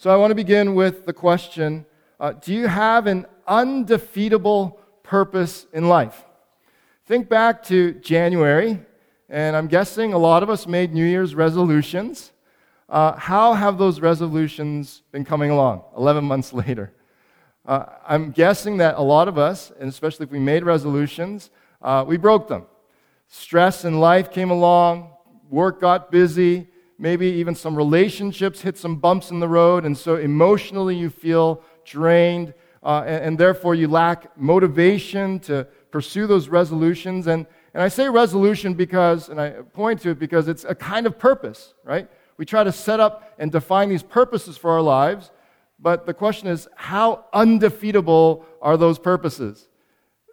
So I want to begin with the question uh, Do you have an undefeatable purpose in life? Think back to January, and I'm guessing a lot of us made New Year's resolutions. Uh, how have those resolutions been coming along 11 months later? Uh, I'm guessing that a lot of us, and especially if we made resolutions, uh, we broke them. Stress in life came along, work got busy, maybe even some relationships hit some bumps in the road, and so emotionally you feel drained, uh, and, and, therefore you lack motivation to pursue those resolutions. And, and I say resolution because, and I point to it because it's a kind of purpose, right? We try to set up and define these purposes for our lives, but the question is, how undefeatable are those purposes?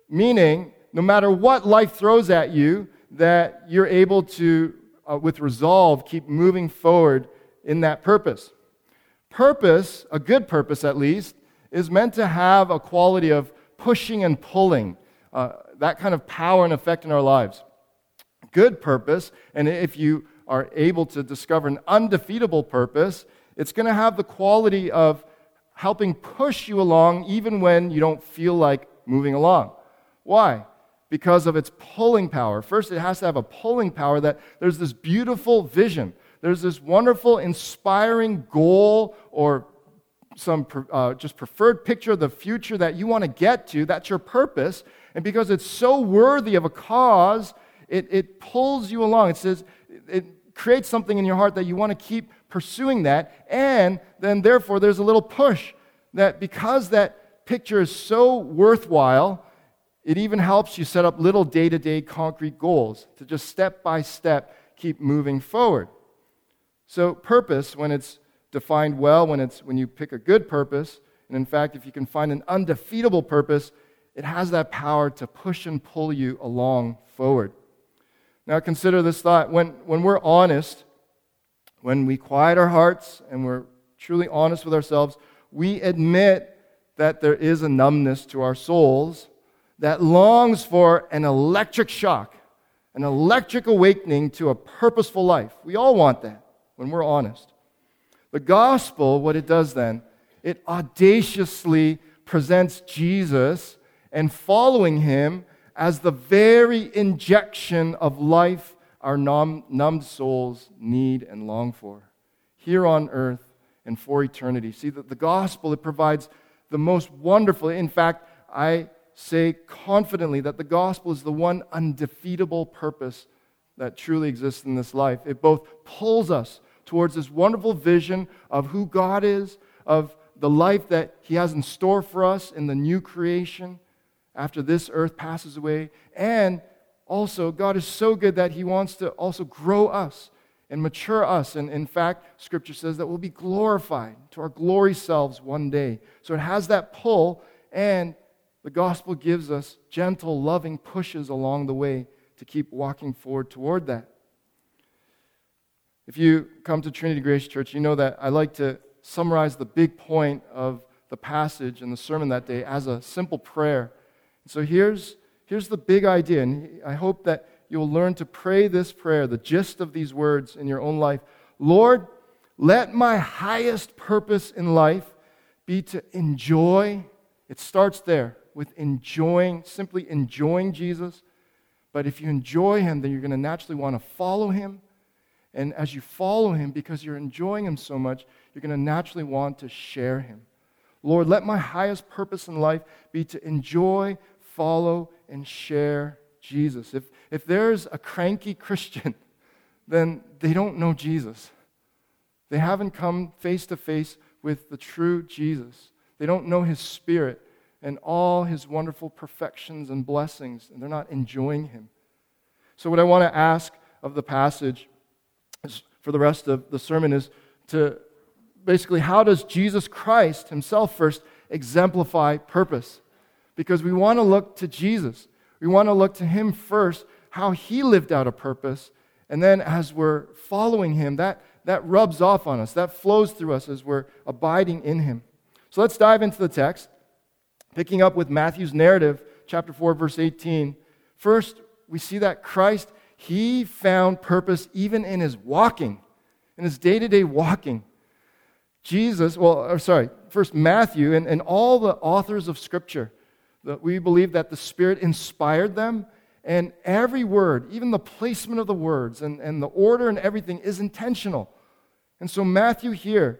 Meaning, no matter what life throws at you, that you're able to, uh, with resolve, keep moving forward in that purpose. Purpose, a good purpose at least, is meant to have a quality of pushing and pulling, uh, that kind of power and effect in our lives. Good purpose, and if you are able to discover an undefeatable purpose, it's going to have the quality of helping push you along even when you don't feel like moving along. Why? Because of its pulling power. First, it has to have a pulling power that there's this beautiful vision, there's this wonderful, inspiring goal or some uh, just preferred picture of the future that you want to get to. That's your purpose. And because it's so worthy of a cause, it, it pulls you along. It says, it creates something in your heart that you want to keep pursuing that. And then, therefore, there's a little push that because that picture is so worthwhile, it even helps you set up little day to day concrete goals to just step by step keep moving forward. So, purpose, when it's defined well, when, it's, when you pick a good purpose, and in fact, if you can find an undefeatable purpose, it has that power to push and pull you along forward. Now, consider this thought. When, when we're honest, when we quiet our hearts and we're truly honest with ourselves, we admit that there is a numbness to our souls that longs for an electric shock, an electric awakening to a purposeful life. We all want that when we're honest. The gospel, what it does then, it audaciously presents Jesus and following him as the very injection of life our numb, numbed souls need and long for here on earth and for eternity. See, that the gospel, it provides the most wonderful. In fact, I say confidently that the gospel is the one undefeatable purpose that truly exists in this life. It both pulls us towards this wonderful vision of who God is, of the life that He has in store for us in the new creation, after this earth passes away. And also, God is so good that He wants to also grow us and mature us. And in fact, Scripture says that we'll be glorified to our glory selves one day. So it has that pull, and the gospel gives us gentle, loving pushes along the way to keep walking forward toward that. If you come to Trinity Grace Church, you know that I like to summarize the big point of the passage and the sermon that day as a simple prayer. So here's, here's the big idea, and I hope that you'll learn to pray this prayer, the gist of these words in your own life. Lord, let my highest purpose in life be to enjoy. It starts there with enjoying, simply enjoying Jesus. But if you enjoy him, then you're going to naturally want to follow him. And as you follow him, because you're enjoying him so much, you're going to naturally want to share him. Lord, let my highest purpose in life be to enjoy, follow, and share Jesus. If, if there's a cranky Christian, then they don't know Jesus. They haven't come face to face with the true Jesus. They don't know his spirit and all his wonderful perfections and blessings, and they're not enjoying him. So, what I want to ask of the passage is, for the rest of the sermon is to basically, how does Jesus Christ himself first exemplify purpose? Because we want to look to Jesus. We want to look to him first, how he lived out a purpose. And then as we're following him, that, that rubs off on us, that flows through us as we're abiding in him. So let's dive into the text, picking up with Matthew's narrative, chapter 4, verse 18. First, we see that Christ, he found purpose even in his walking, in his day to day walking. Jesus, well, or sorry, first Matthew and, and all the authors of Scripture, that we believe that the Spirit inspired them, and every word, even the placement of the words and, and the order and everything, is intentional. And so, Matthew here,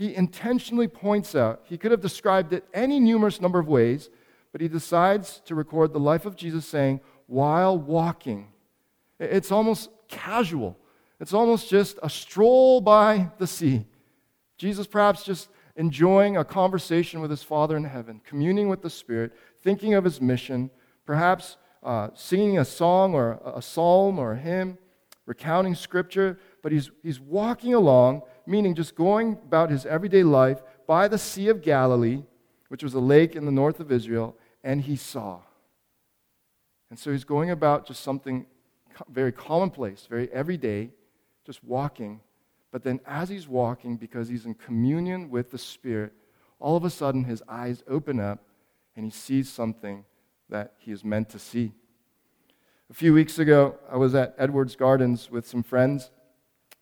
he intentionally points out, he could have described it any numerous number of ways, but he decides to record the life of Jesus saying, while walking. It's almost casual, it's almost just a stroll by the sea. Jesus perhaps just enjoying a conversation with his Father in heaven, communing with the Spirit, thinking of his mission, perhaps uh, singing a song or a psalm or a hymn, recounting scripture, but he's, he's walking along, meaning just going about his everyday life by the Sea of Galilee, which was a lake in the north of Israel, and he saw. And so he's going about just something very commonplace, very everyday, just walking but then, as he's walking, because he's in communion with the Spirit, all of a sudden his eyes open up and he sees something that he is meant to see. A few weeks ago, I was at Edwards Gardens with some friends,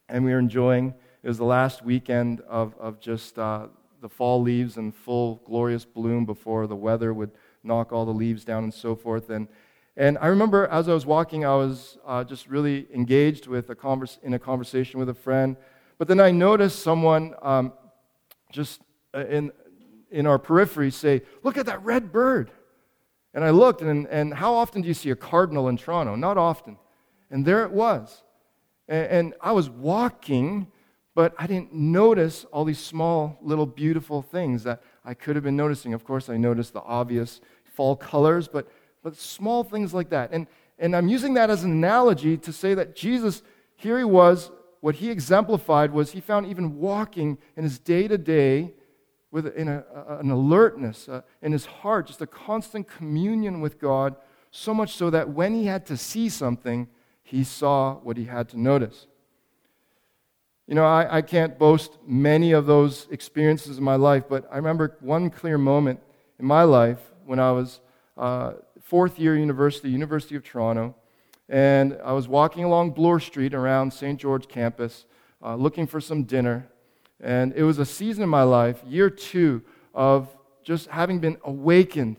and we were enjoying. It was the last weekend of, of just uh, the fall leaves in full glorious bloom before the weather would knock all the leaves down and so forth. And, and I remember as I was walking, I was uh, just really engaged with a converse, in a conversation with a friend but then I noticed someone um, just uh, in, in our periphery say, Look at that red bird. And I looked, and, and how often do you see a cardinal in Toronto? Not often. And there it was. And, and I was walking, but I didn't notice all these small, little, beautiful things that I could have been noticing. Of course, I noticed the obvious fall colors, but, but small things like that. And, and I'm using that as an analogy to say that Jesus, here he was what he exemplified was he found even walking in his day to day with in a, an alertness uh, in his heart, just a constant communion with God, so much so that when he had to see something, he saw what he had to notice. You know, I, I can't boast many of those experiences in my life, but I remember one clear moment in my life when I was uh, fourth year university, University of Toronto and I was walking along Bloor Street around St. George campus uh, looking for some dinner. And it was a season in my life, year two, of just having been awakened,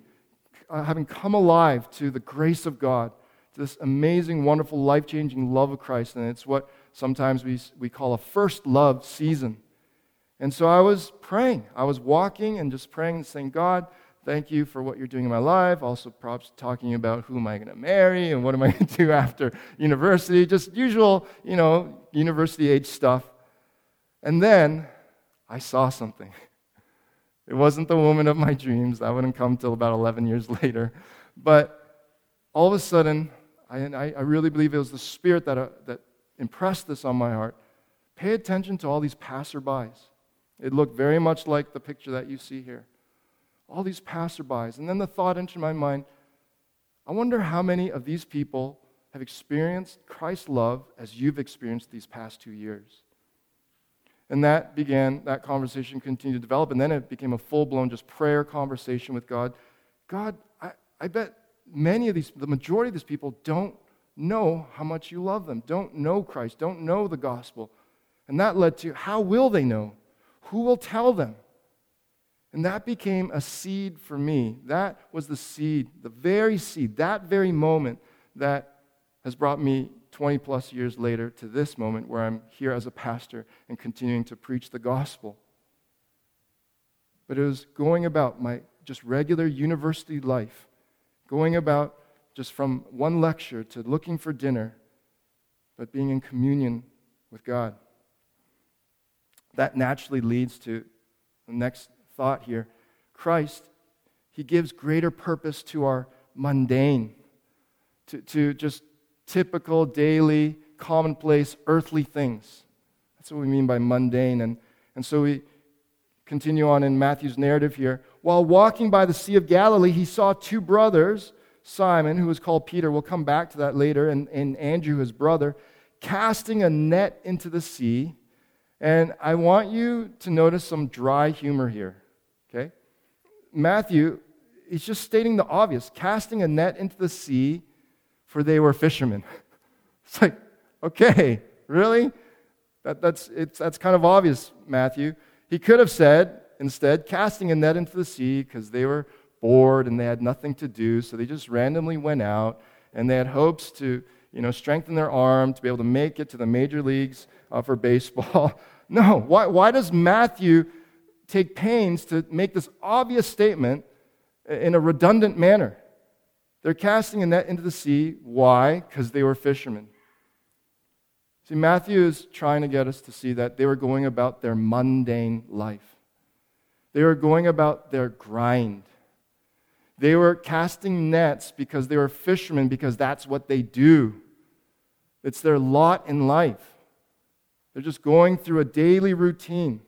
uh, having come alive to the grace of God, to this amazing, wonderful, life changing love of Christ. And it's what sometimes we, we call a first love season. And so I was praying. I was walking and just praying and saying, God, thank you for what you're doing in my life. Also, perhaps talking about who am I going to marry and what am I going to do after university. Just usual, you know, university age stuff. And then I saw something. It wasn't the woman of my dreams. That wouldn't come till about 11 years later. But all of a sudden, I, I really believe it was the Spirit that, uh, that impressed this on my heart. Pay attention to all these passerbys. It looked very much like the picture that you see here all these passerbys. And then the thought entered my mind I wonder how many of these people have experienced Christ's love as you've experienced these past two years. And that began, that conversation continued to develop, and then it became a full blown just prayer conversation with God. God, I, I bet many of these, the majority of these people don't know how much you love them, don't know Christ, don't know the gospel. And that led to how will they know? Who will tell them? And that became a seed for me. That was the seed, the very seed, that very moment that has brought me 20 plus years later to this moment where I'm here as a pastor and continuing to preach the gospel. But it was going about my just regular university life, going about just from one lecture to looking for dinner, but being in communion with God. That naturally leads to the next thought here. Christ, He gives greater purpose to our mundane, to, to just typical, daily, commonplace, earthly things. That's what we mean by mundane. And, and so we continue on in Matthew's narrative here. While walking by the Sea of Galilee, he saw two brothers, Simon, who was called Peter, we'll come back to that later, and, and Andrew, his brother, casting a net into the sea. And I want you to notice some dry humor here. Okay? Matthew, he's just stating the obvious casting a net into the sea, for they were fishermen. It's like, okay, really? That, that's, it's, that's kind of obvious, Matthew. He could have said, instead, casting a net into the sea because they were bored and they had nothing to do, so they just randomly went out and they had hopes to you know, strengthen their arm to be able to make it to the major leagues uh, for baseball. no, why, why does Matthew take pains to make this obvious statement in a redundant manner? They're casting a net into the sea. Why? Because they were fishermen. See, Matthew is trying to get us to see that they were going about their mundane life. They were going about their grind. They were casting nets because they were fishermen, because that's what they do. It's their lot in life. They're just going through a daily routine.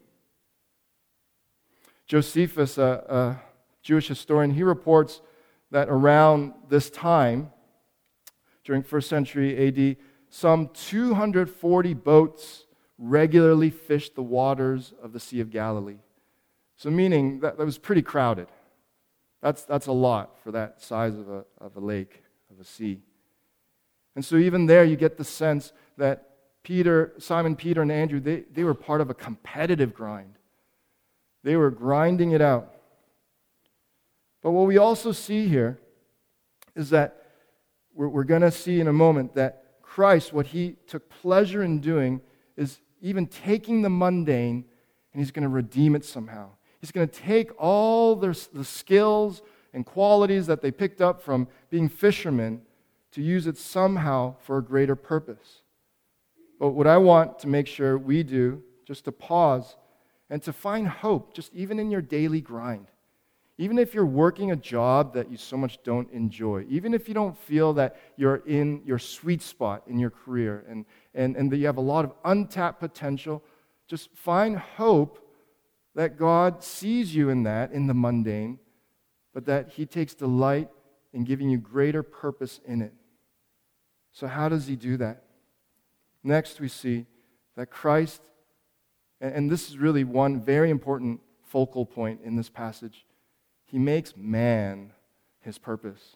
Josephus, a, a Jewish historian, he reports that around this time, during first century AD, some 240 boats regularly fished the waters of the Sea of Galilee. So, meaning that, that was pretty crowded. That's, that's a lot for that size of a, of a lake, of a sea. And so, even there, you get the sense that Peter, Simon Peter, and Andrew, they, they were part of a competitive grind. They were grinding it out. But what we also see here is that we're, we're going to see in a moment that Christ, what he took pleasure in doing, is even taking the mundane and he's going to redeem it somehow. He's going to take all their, the skills and qualities that they picked up from being fishermen to use it somehow for a greater purpose. But what I want to make sure we do, just to pause and to find hope, just even in your daily grind. Even if you're working a job that you so much don't enjoy, even if you don't feel that you're in your sweet spot in your career and, and, and that you have a lot of untapped potential, just find hope that God sees you in that, in the mundane, but that He takes delight in giving you greater purpose in it. So, how does He do that? Next, we see that Christ, and this is really one very important focal point in this passage, He makes man His purpose.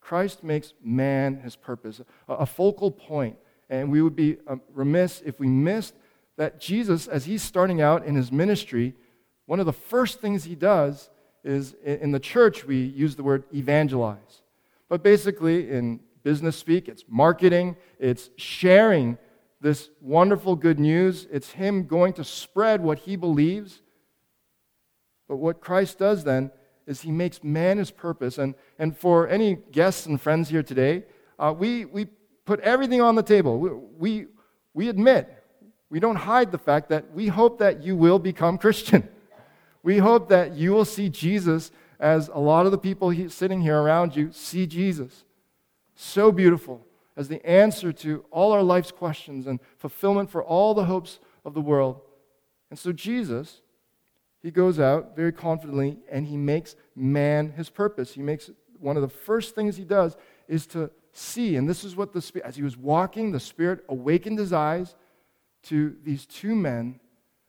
Christ makes man His purpose, a, focal point. And we would be um, remiss if we missed that Jesus, as he's starting out in his ministry, one of the first things he does is in the church, we use the word evangelize. But basically, in business speak, it's marketing, it's sharing this wonderful good news. It's him going to spread what he believes. But what Christ does then is he makes man his purpose. And, and for any guests and friends here today, uh, we, we put everything on the table. We, we, we admit we don't hide the fact that we hope that you will become Christian. We hope that you will see Jesus as a lot of the people sitting here around you see Jesus. So beautiful as the answer to all our life's questions and fulfillment for all the hopes of the world. And so Jesus, he goes out very confidently and he makes man his purpose. He makes one of the first things he does is to see. And this is what the Spirit, as he was walking, the Spirit awakened his eyes to these two men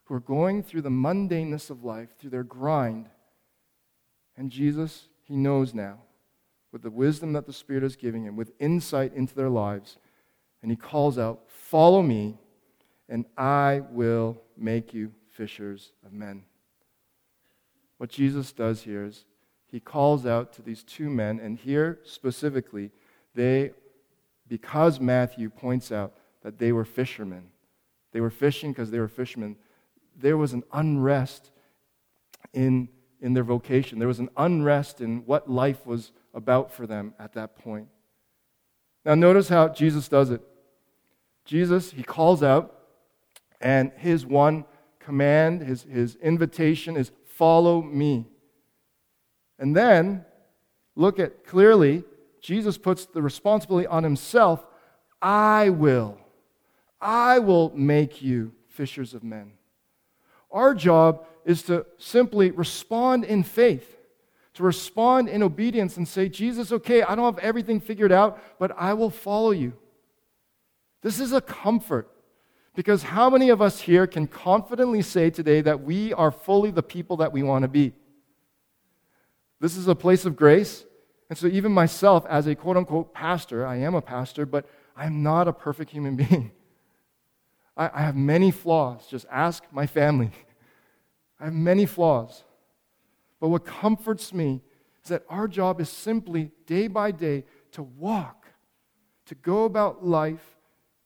who are going through the mundaneness of life, through their grind. And Jesus, he knows now, with the wisdom that the Spirit is giving him, with insight into their lives, and he calls out, Follow me, and I will make you fishers of men. What Jesus does here is he calls out to these two men, and here specifically, they, because Matthew points out that they were fishermen, they were fishing because they were fishermen. There was an unrest in, in their vocation, there was an unrest in what life was about for them at that point. Now, notice how Jesus does it. Jesus, he calls out, and his one command, his, his invitation is follow me. And then, look at clearly, Jesus puts the responsibility on himself I will. I will make you fishers of men. Our job is to simply respond in faith, to respond in obedience and say, Jesus, okay, I don't have everything figured out, but I will follow you. This is a comfort because how many of us here can confidently say today that we are fully the people that we want to be? This is a place of grace. And so, even myself, as a quote unquote pastor, I am a pastor, but I'm not a perfect human being. I, I have many flaws. Just ask my family. I have many flaws. But what comforts me is that our job is simply day by day to walk, to go about life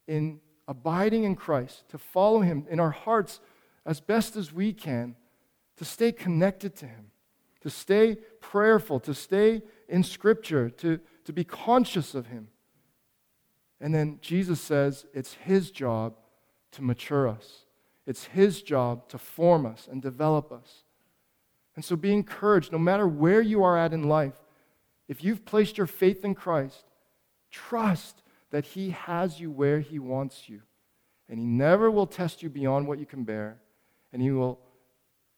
in abiding in Christ, to follow Him in our hearts as best as we can, to stay connected to Him, to stay prayerful, to stay in Scripture, to, to be conscious of Him. And then Jesus says it's His job to mature us, it's His job to form us and develop us. And so be encouraged, no matter where you are at in life, if you've placed your faith in Christ, trust that He has you where He wants you. And He never will test you beyond what you can bear. And He will,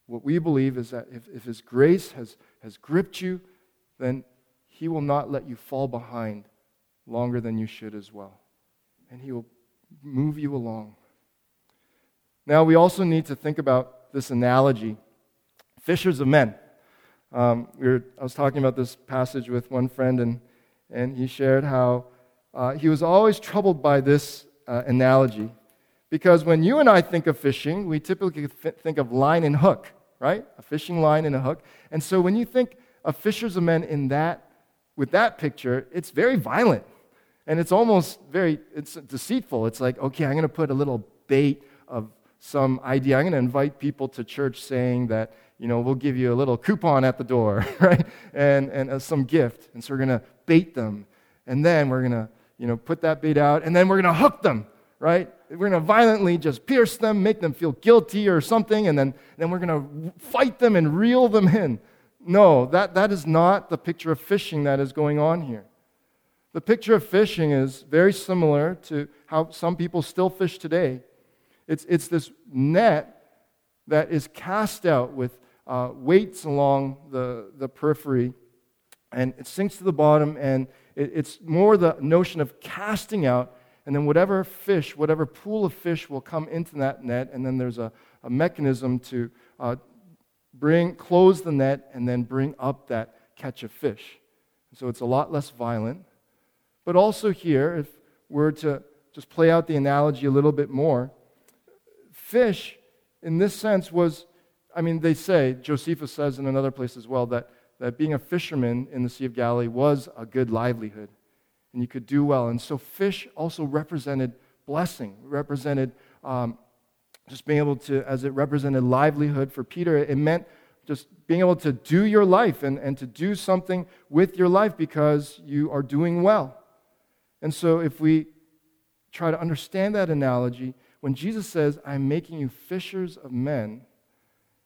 what we believe is that if, if His grace has, has gripped you, then He will not let you fall behind longer than you should as well. And He will move you along. Now, we also need to think about this analogy fishers of men. Um, we were, I was talking about this passage with one friend, and, and he shared how uh, he was always troubled by this uh, analogy. Because when you and I think of fishing, we typically think of line and hook, right? A fishing line and a hook. And so when you think of fishers of men in that, with that picture, it's very violent. And it's almost very it's deceitful. It's like, okay, I'm going to put a little bait of some idea. I'm going to invite people to church saying that, you know, we'll give you a little coupon at the door, right? And, and uh, some gift. And so we're going to bait them. And then we're going to you know, put that bait out, and then we're going to hook them, right? We're going to violently just pierce them, make them feel guilty or something, and then, then we're going to fight them and reel them in. No, that, that is not the picture of fishing that is going on here. The picture of fishing is very similar to how some people still fish today. It's, it's this net that is cast out with uh, weights along the, the periphery, and it sinks to the bottom, and it's more the notion of casting out, and then whatever fish, whatever pool of fish will come into that net, and then there's a, a mechanism to uh, bring, close the net, and then bring up that catch of fish. So it's a lot less violent. But also here, if we're to just play out the analogy a little bit more, fish, in this sense, was, I mean, they say, Josephus says in another place as well, that that being a fisherman in the Sea of Galilee was a good livelihood and you could do well. And so fish also represented blessing, represented um, just being able to, as it represented livelihood for Peter, it meant just being able to do your life and, and to do something with your life because you are doing well. And so if we try to understand that analogy, when Jesus says, I'm making you fishers of men,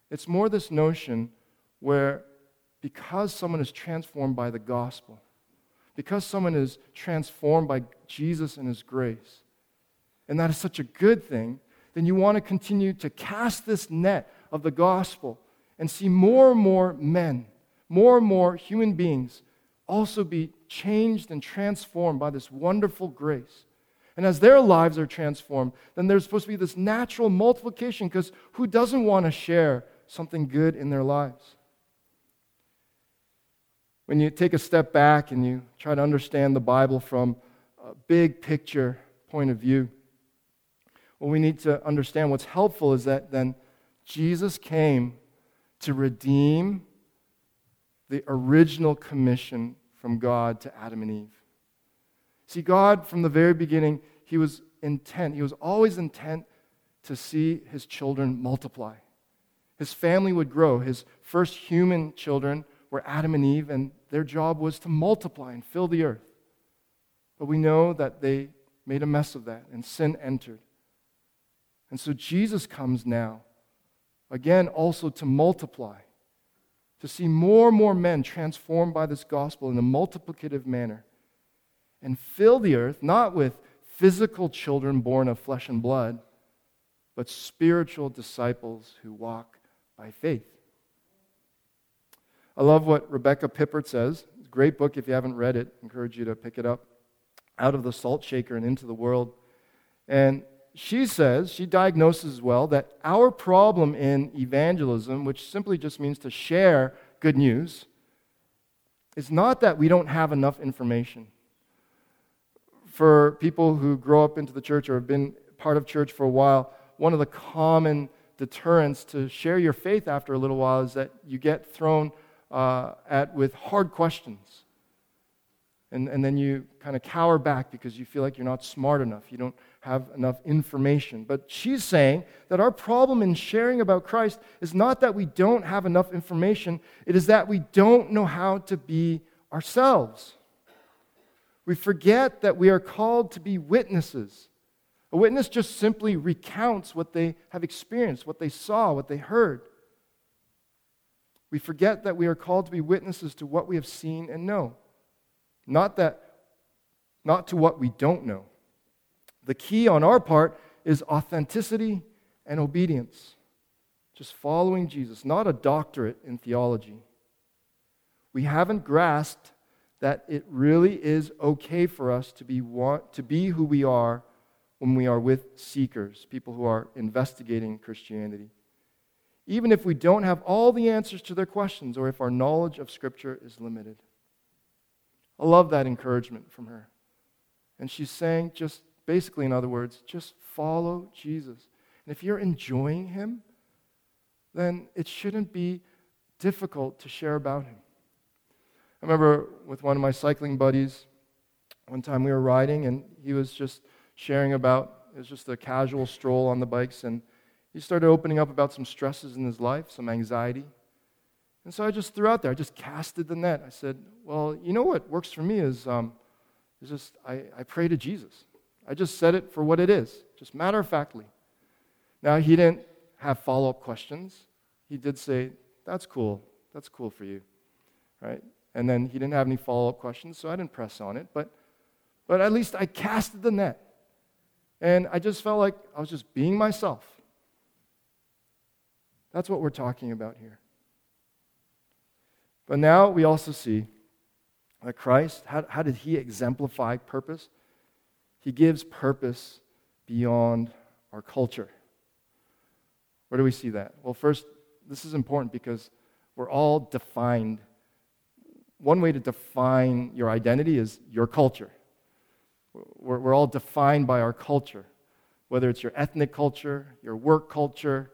it's more this notion where because someone is transformed by the gospel, because someone is transformed by Jesus and his grace, and that is such a good thing, then you want to continue to cast this net of the gospel and see more and more men, more and more human beings also be changed and transformed by this wonderful grace. And as their lives are transformed, then there's supposed to be this natural multiplication because who doesn't want to share something good in their lives? when you take a step back and you try to understand the Bible from a big picture point of view, what we need to understand what's helpful is that then Jesus came to redeem the original commission from God to Adam and Eve. See, God, from the very beginning, He was intent, He was always intent to see His children multiply. His family would grow. His first human children were Adam and Eve, and their job was to multiply and fill the earth. But we know that they made a mess of that, and sin entered. And so Jesus comes now, again, also to multiply, to see more and more men transformed by this gospel in a multiplicative manner, and fill the earth not with physical children born of flesh and blood, but spiritual disciples who walk by faith. I love what Rebecca Pippert says. Great book if you haven't read it. I encourage you to pick it up. Out of the salt shaker and into the world. And she says, she diagnoses well, that our problem in evangelism, which simply just means to share good news, is not that we don't have enough information. For people who grow up into the church or have been part of church for a while, one of the common deterrence to share your faith after a little while is that you get thrown uh, at with hard questions. And, and then you kind of cower back because you feel like you're not smart enough. You don't have enough information. But she's saying that our problem in sharing about Christ is not that we don't have enough information, it is that we don't know how to be ourselves. We forget that we are called to be witnesses. A witness just simply recounts what they have experienced, what they saw, what they heard. We forget that we are called to be witnesses to what we have seen and know, not that not to what we don't know. The key on our part is authenticity and obedience. Just following Jesus, not a doctorate in theology. We haven't grasped that it really is okay for us to be, want, to be who we are when we are with seekers, people who are investigating Christianity. Even if we don't have all the answers to their questions or if our knowledge of Scripture is limited. I love that encouragement from her. And she's saying, just basically, in other words, just follow Jesus. And if you're enjoying Him, then it shouldn't be difficult to share about Him. I remember with one of my cycling buddies, one time we were riding, and he was just sharing about, it was just a casual stroll on the bikes, and he started opening up about some stresses in his life, some anxiety. And so I just threw out there, I just casted the net. I said, Well, you know what works for me is, um, is just I, I pray to Jesus. I just said it for what it is, just matter of factly. Now, he didn't have follow up questions. He did say, That's cool. That's cool for you. Right? And then he didn't have any follow up questions, so I didn't press on it. But, but at least I casted the net. And I just felt like I was just being myself. That's what we're talking about here. But now we also see that Christ, how, how did he exemplify purpose? He gives purpose beyond our culture. Where do we see that? Well, first, this is important because we're all defined one way to define your identity is your culture. We're, we're, all defined by our culture, whether it's your ethnic culture, your work culture,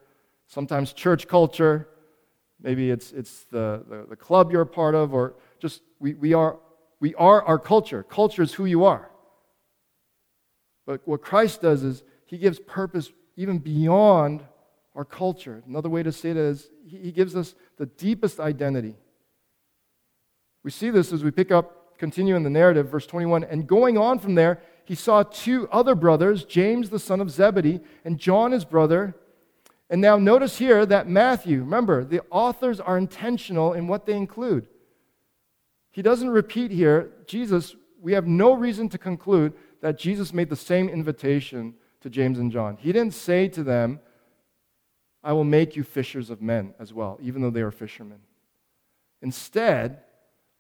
sometimes church culture, maybe it's, it's the, the, the club you're a part of, or just we, we, are, we are our culture. Culture is who you are. But what Christ does is he gives purpose even beyond our culture. Another way to say that is he, he gives us the deepest identity. We see this as we pick up, continue in the narrative, verse 21. And going on from there, he saw two other brothers, James the son of Zebedee, and John his brother. And now notice here that Matthew, remember, the authors are intentional in what they include. He doesn't repeat here, Jesus, we have no reason to conclude that Jesus made the same invitation to James and John. He didn't say to them, I will make you fishers of men as well, even though they are fishermen. Instead,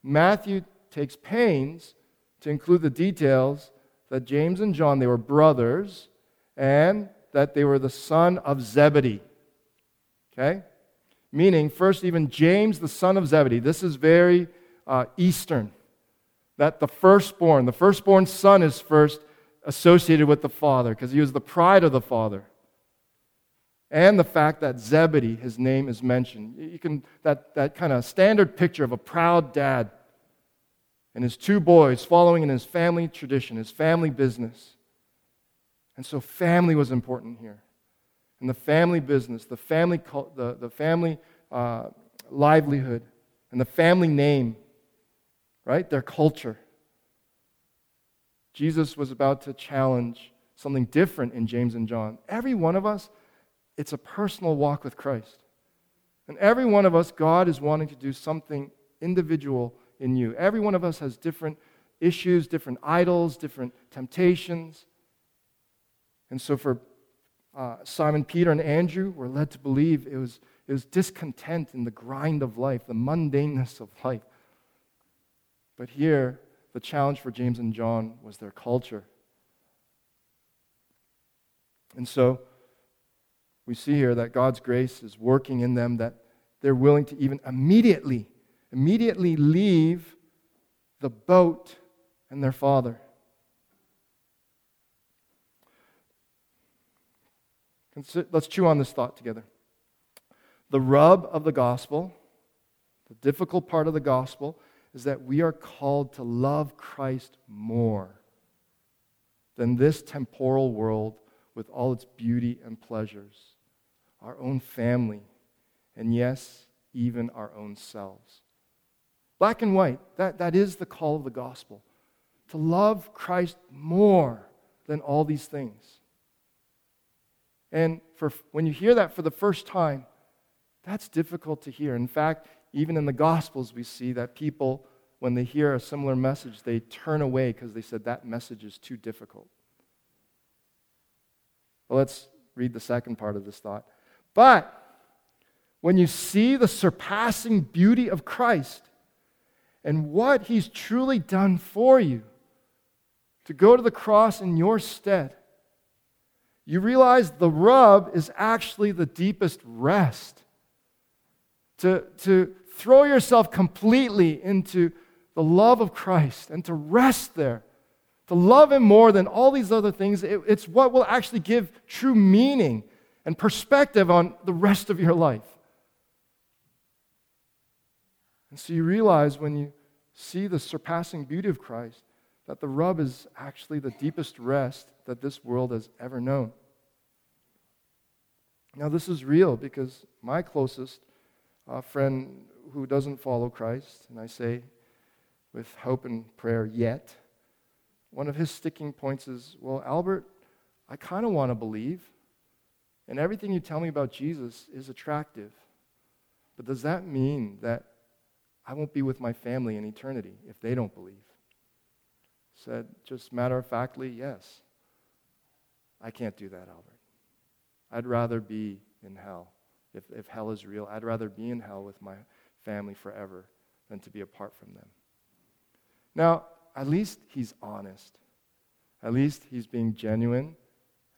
Matthew takes pains to include the details that James and John, they were brothers, and that they were the son of Zebedee. Okay? Meaning, first, even James, the son of Zebedee. This is very uh, Eastern. That the firstborn, the firstborn son is first associated with the father because he was the pride of the father. And the fact that Zebedee, his name is mentioned. You can, that, that kind of standard picture of a proud dad and his two boys following in his family tradition, his family business. And so family was important here. And the family business, the family, the, the family uh, livelihood, and the family name, right? Their culture. Jesus was about to challenge something different in James and John. Every one of us, it's a personal walk with Christ. And every one of us, God is wanting to do something individual in you. Every one of us has different issues, different idols, different temptations. And so for uh, Simon Peter and Andrew, we're led to believe it was, it was discontent in the grind of life, the mundaneness of life. But here, the challenge for James and John was their culture. And so we see here that God's grace is working in them, that they're willing to even immediately immediately leave the boat and their father. Let's chew on this thought together. The rub of the gospel, the difficult part of the gospel, is that we are called to love Christ more than this temporal world with all its beauty and pleasures, our own family, and yes, even our own selves. Black and white, that, that is the call of the gospel to love Christ more than all these things. And for, when you hear that for the first time, that's difficult to hear. In fact, even in the Gospels, we see that people, when they hear a similar message, they turn away because they said that message is too difficult. Well, let's read the second part of this thought. But when you see the surpassing beauty of Christ and what he's truly done for you to go to the cross in your stead, you realize the rub is actually the deepest rest. To, to throw yourself completely into the love of Christ and to rest there, to love Him more than all these other things, it, it's what will actually give true meaning and perspective on the rest of your life. And so you realize when you see the surpassing beauty of Christ that the rub is actually the deepest rest that this world has ever known. Now, this is real because my closest uh, friend who doesn't follow Christ, and I say with hope and prayer, yet, one of his sticking points is, Well, Albert, I kind of want to believe, and everything you tell me about Jesus is attractive. But does that mean that I won't be with my family in eternity if they don't believe? Said, just matter of factly, yes. I can't do that, Albert. I'd rather be in hell. If, if hell is real, I'd rather be in hell with my family forever than to be apart from them. Now, at least he's honest. At least he's being genuine.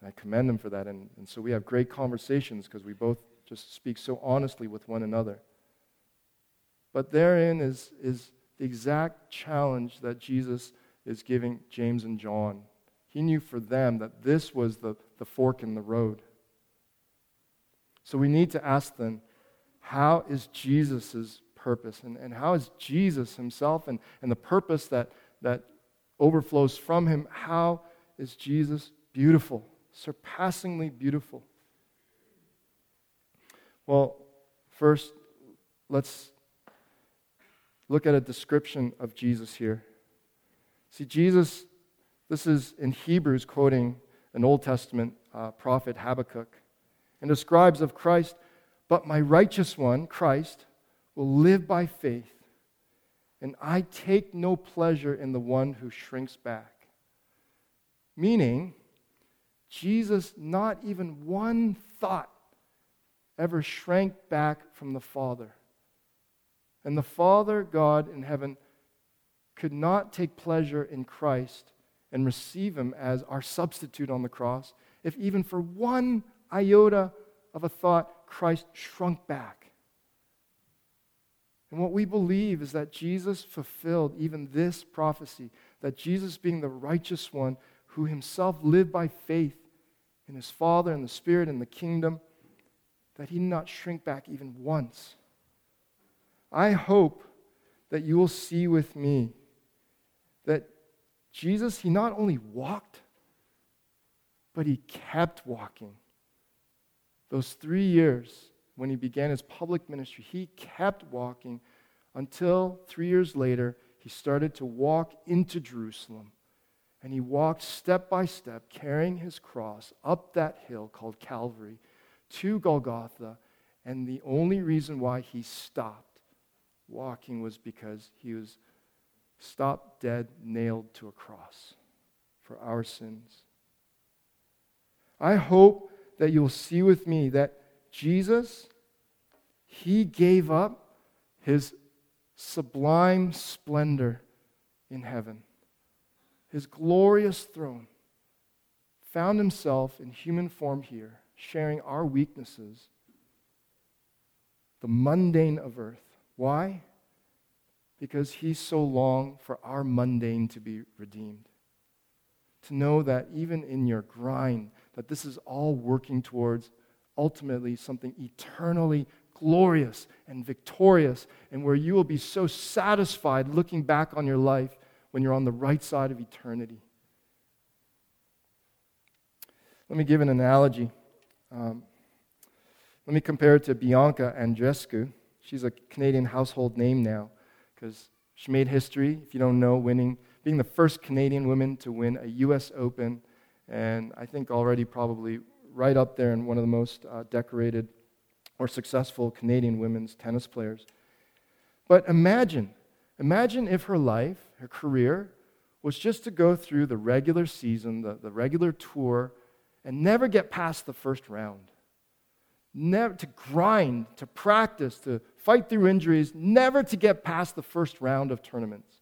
And I commend him for that. And, and so we have great conversations because we both just speak so honestly with one another. But therein is, is the exact challenge that Jesus is giving James and John. He knew for them that this was the, the fork in the road. So we need to ask them, how is Jesus' purpose? And, and how is Jesus himself and, and the purpose that, that overflows from him, how is Jesus beautiful, surpassingly beautiful? Well, first, let's look at a description of Jesus here. See, Jesus, this is in Hebrews quoting an Old Testament uh, prophet Habakkuk and describes of Christ, but my righteous one, Christ, will live by faith, and I take no pleasure in the one who shrinks back. Meaning, Jesus, not even one thought, ever shrank back from the Father. And the Father, God in heaven, could not take pleasure in Christ and receive him as our substitute on the cross if even for one iota of a thought, Christ shrunk back. And what we believe is that Jesus fulfilled even this prophecy that Jesus, being the righteous one who himself lived by faith in his Father and the Spirit and the kingdom, that he did not shrink back even once. I hope that you will see with me that Jesus, he not only walked, but he kept walking. Those three years when he began his public ministry, he kept walking until three years later, he started to walk into Jerusalem. And he walked step by step, carrying his cross up that hill called Calvary to Golgotha. And the only reason why he stopped walking was because he was stopped dead, nailed to a cross for our sins. I hope that you'll see with me that Jesus, he gave up his sublime splendor in heaven, his glorious throne, found himself in human form here, sharing our weaknesses, the mundane of earth. Why? Because he so longed for our mundane to be redeemed. To know that even in your grind, that this is all working towards ultimately something eternally glorious and victorious, and where you will be so satisfied looking back on your life when you're on the right side of eternity. Let me give an analogy. Um, let me compare it to Bianca Andreescu. She's a Canadian household name now because she made history, if you don't know, winning, being the first Canadian woman to win a U.S. Open, and I think already probably right up there in one of the most uh, decorated or successful Canadian women's tennis players. But imagine, imagine if her life, her career, was just to go through the regular season, the, the regular tour, and never get past the first round. Never to grind, to practice, to fight through injuries, never to get past the first round of tournaments.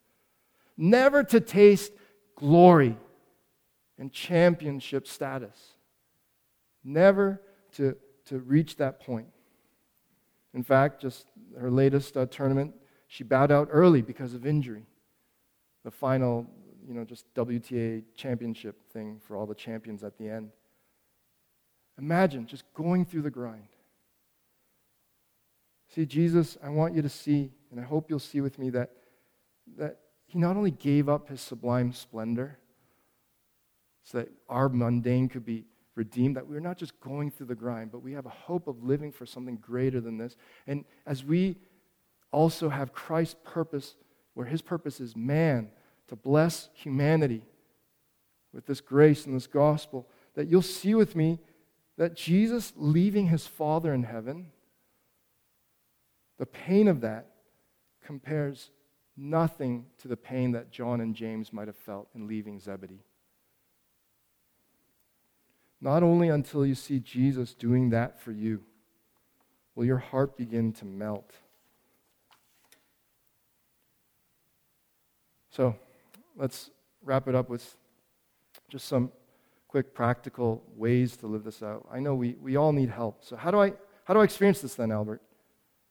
Never to taste glory and championship status. Never to, to reach that point. In fact, just her latest uh, tournament, she bowed out early because of injury. The final, you know, just WTA championship thing for all the champions at the end. Imagine just going through the grind. See, Jesus, I want you to see, and I hope you'll see with me that, that he not only gave up his sublime splendor so that our mundane could be redeemed, that we're not just going through the grind, but we have a hope of living for something greater than this. And as we also have Christ's purpose, where his purpose is man, to bless humanity with this grace and this gospel, that you'll see with me that Jesus leaving his Father in heaven, the pain of that compares nothing to the pain that John and James might have felt in leaving Zebedee. Not only until you see Jesus doing that for you will your heart begin to melt. So let's wrap it up with just some quick practical ways to live this out. I know we, we all need help. So, how do, I, how do I experience this then, Albert?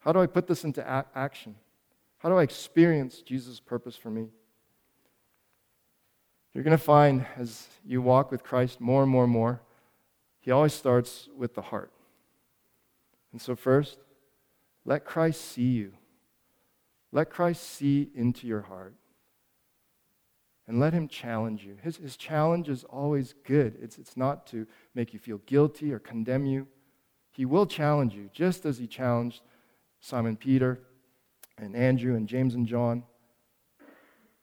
How do I put this into a- action? How do I experience Jesus' purpose for me? You're going to find as you walk with Christ more and more and more, he always starts with the heart. And so, first, let Christ see you. Let Christ see into your heart and let him challenge you. His, his challenge is always good, it's, it's not to make you feel guilty or condemn you. He will challenge you, just as he challenged Simon Peter and Andrew and James and John.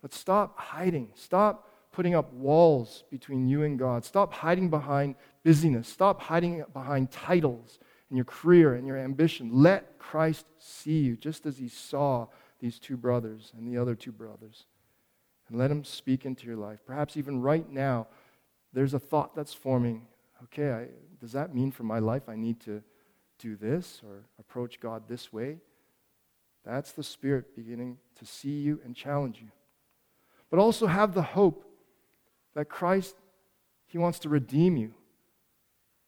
But stop hiding. Stop putting up walls between you and God. Stop hiding behind busyness. Stop hiding behind titles and your career and your ambition. Let Christ see you, just as he saw these two brothers and the other two brothers and let Him speak into your life. Perhaps even right now, there's a thought that's forming. Okay, I, does that mean for my life I need to do this or approach God this way? That's the Spirit beginning to see you and challenge you. But also have the hope that Christ, He wants to redeem you.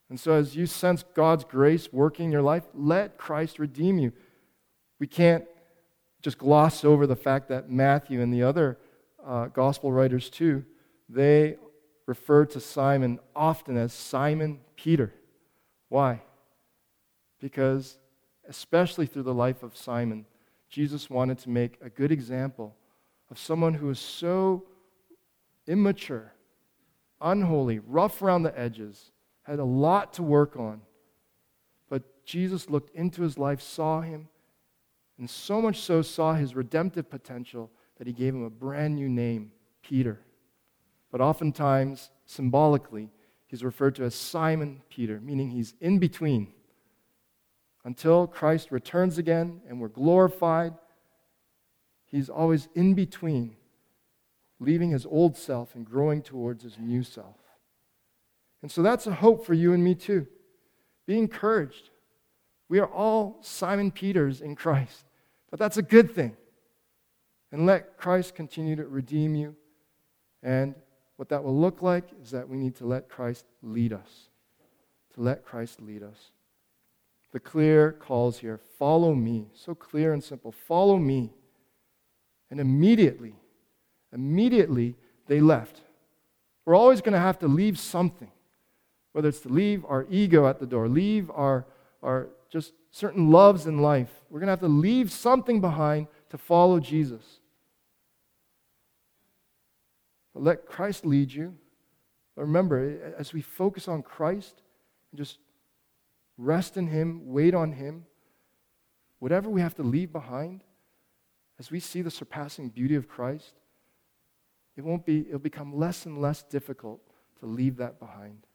And so, as you sense God's grace working in your life, let Christ redeem you. We can't just gloss over the fact that Matthew and the other uh, gospel writers too, they refer to Simon often as Simon Peter. Why? Because, especially through the life of Simon, Jesus wanted to make a good example of someone who is so immature, unholy, rough around the edges, had a lot to work on. But Jesus looked into his life, saw him, and so much so saw his redemptive potential that he gave him a brand new name, Peter. But oftentimes, symbolically, he's referred to as Simon Peter, meaning he's in between. Until Christ returns again and we're glorified, he's always in between, leaving his old self and growing towards his new self. And so that's a hope for you and me too. Be encouraged. We are all Simon Peters in Christ, but that's a good thing. And let Christ continue to redeem you. And what that will look like is that we need to let Christ lead us. To let Christ lead us. The clear calls here follow me. So clear and simple. Follow me. And immediately, immediately they left. We're always going to have to leave something, whether it's to leave our ego at the door, leave our, our just certain loves in life. We're going to have to leave something behind to follow Jesus. But let Christ lead you. But remember, as we focus on Christ and just rest in Him, wait on Him, whatever we have to leave behind, as we see the surpassing beauty of Christ, it won't be, it'll become less and less difficult to leave that behind.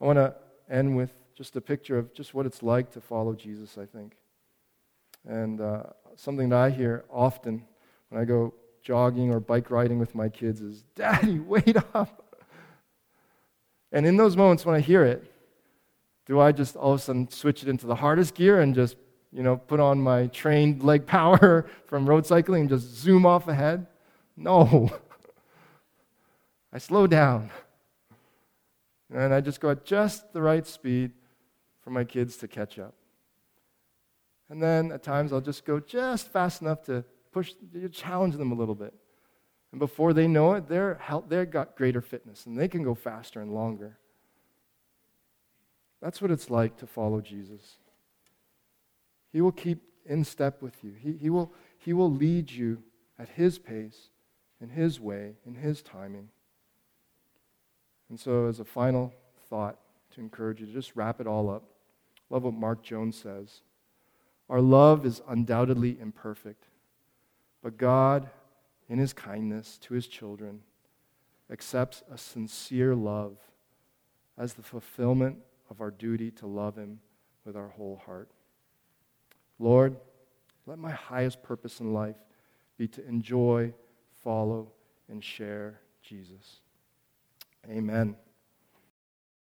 I want to end with just a picture of just what it's like to follow Jesus, I think. And uh, something that I hear often when I go jogging or bike riding with my kids is, Daddy, wait up. And in those moments when I hear it, do I just all of a sudden switch it into the hardest gear and just, you know, put on my trained leg power from road cycling and just zoom off ahead? No. I slow down. And I just go at just the right speed for my kids to catch up. And then at times I'll just go just fast enough to push, challenge them a little bit. And before they know it, they're, they've got greater fitness and they can go faster and longer. That's what it's like to follow Jesus. He will keep in step with you, He, he, will, he will lead you at His pace, in His way, in His timing. And so, as a final thought to encourage you to just wrap it all up, love what Mark Jones says. Our love is undoubtedly imperfect, but God, in His kindness to His children, accepts a sincere love as the fulfillment of our duty to love Him with our whole heart. Lord, let my highest purpose in life be to enjoy, follow, and share Jesus. Amen.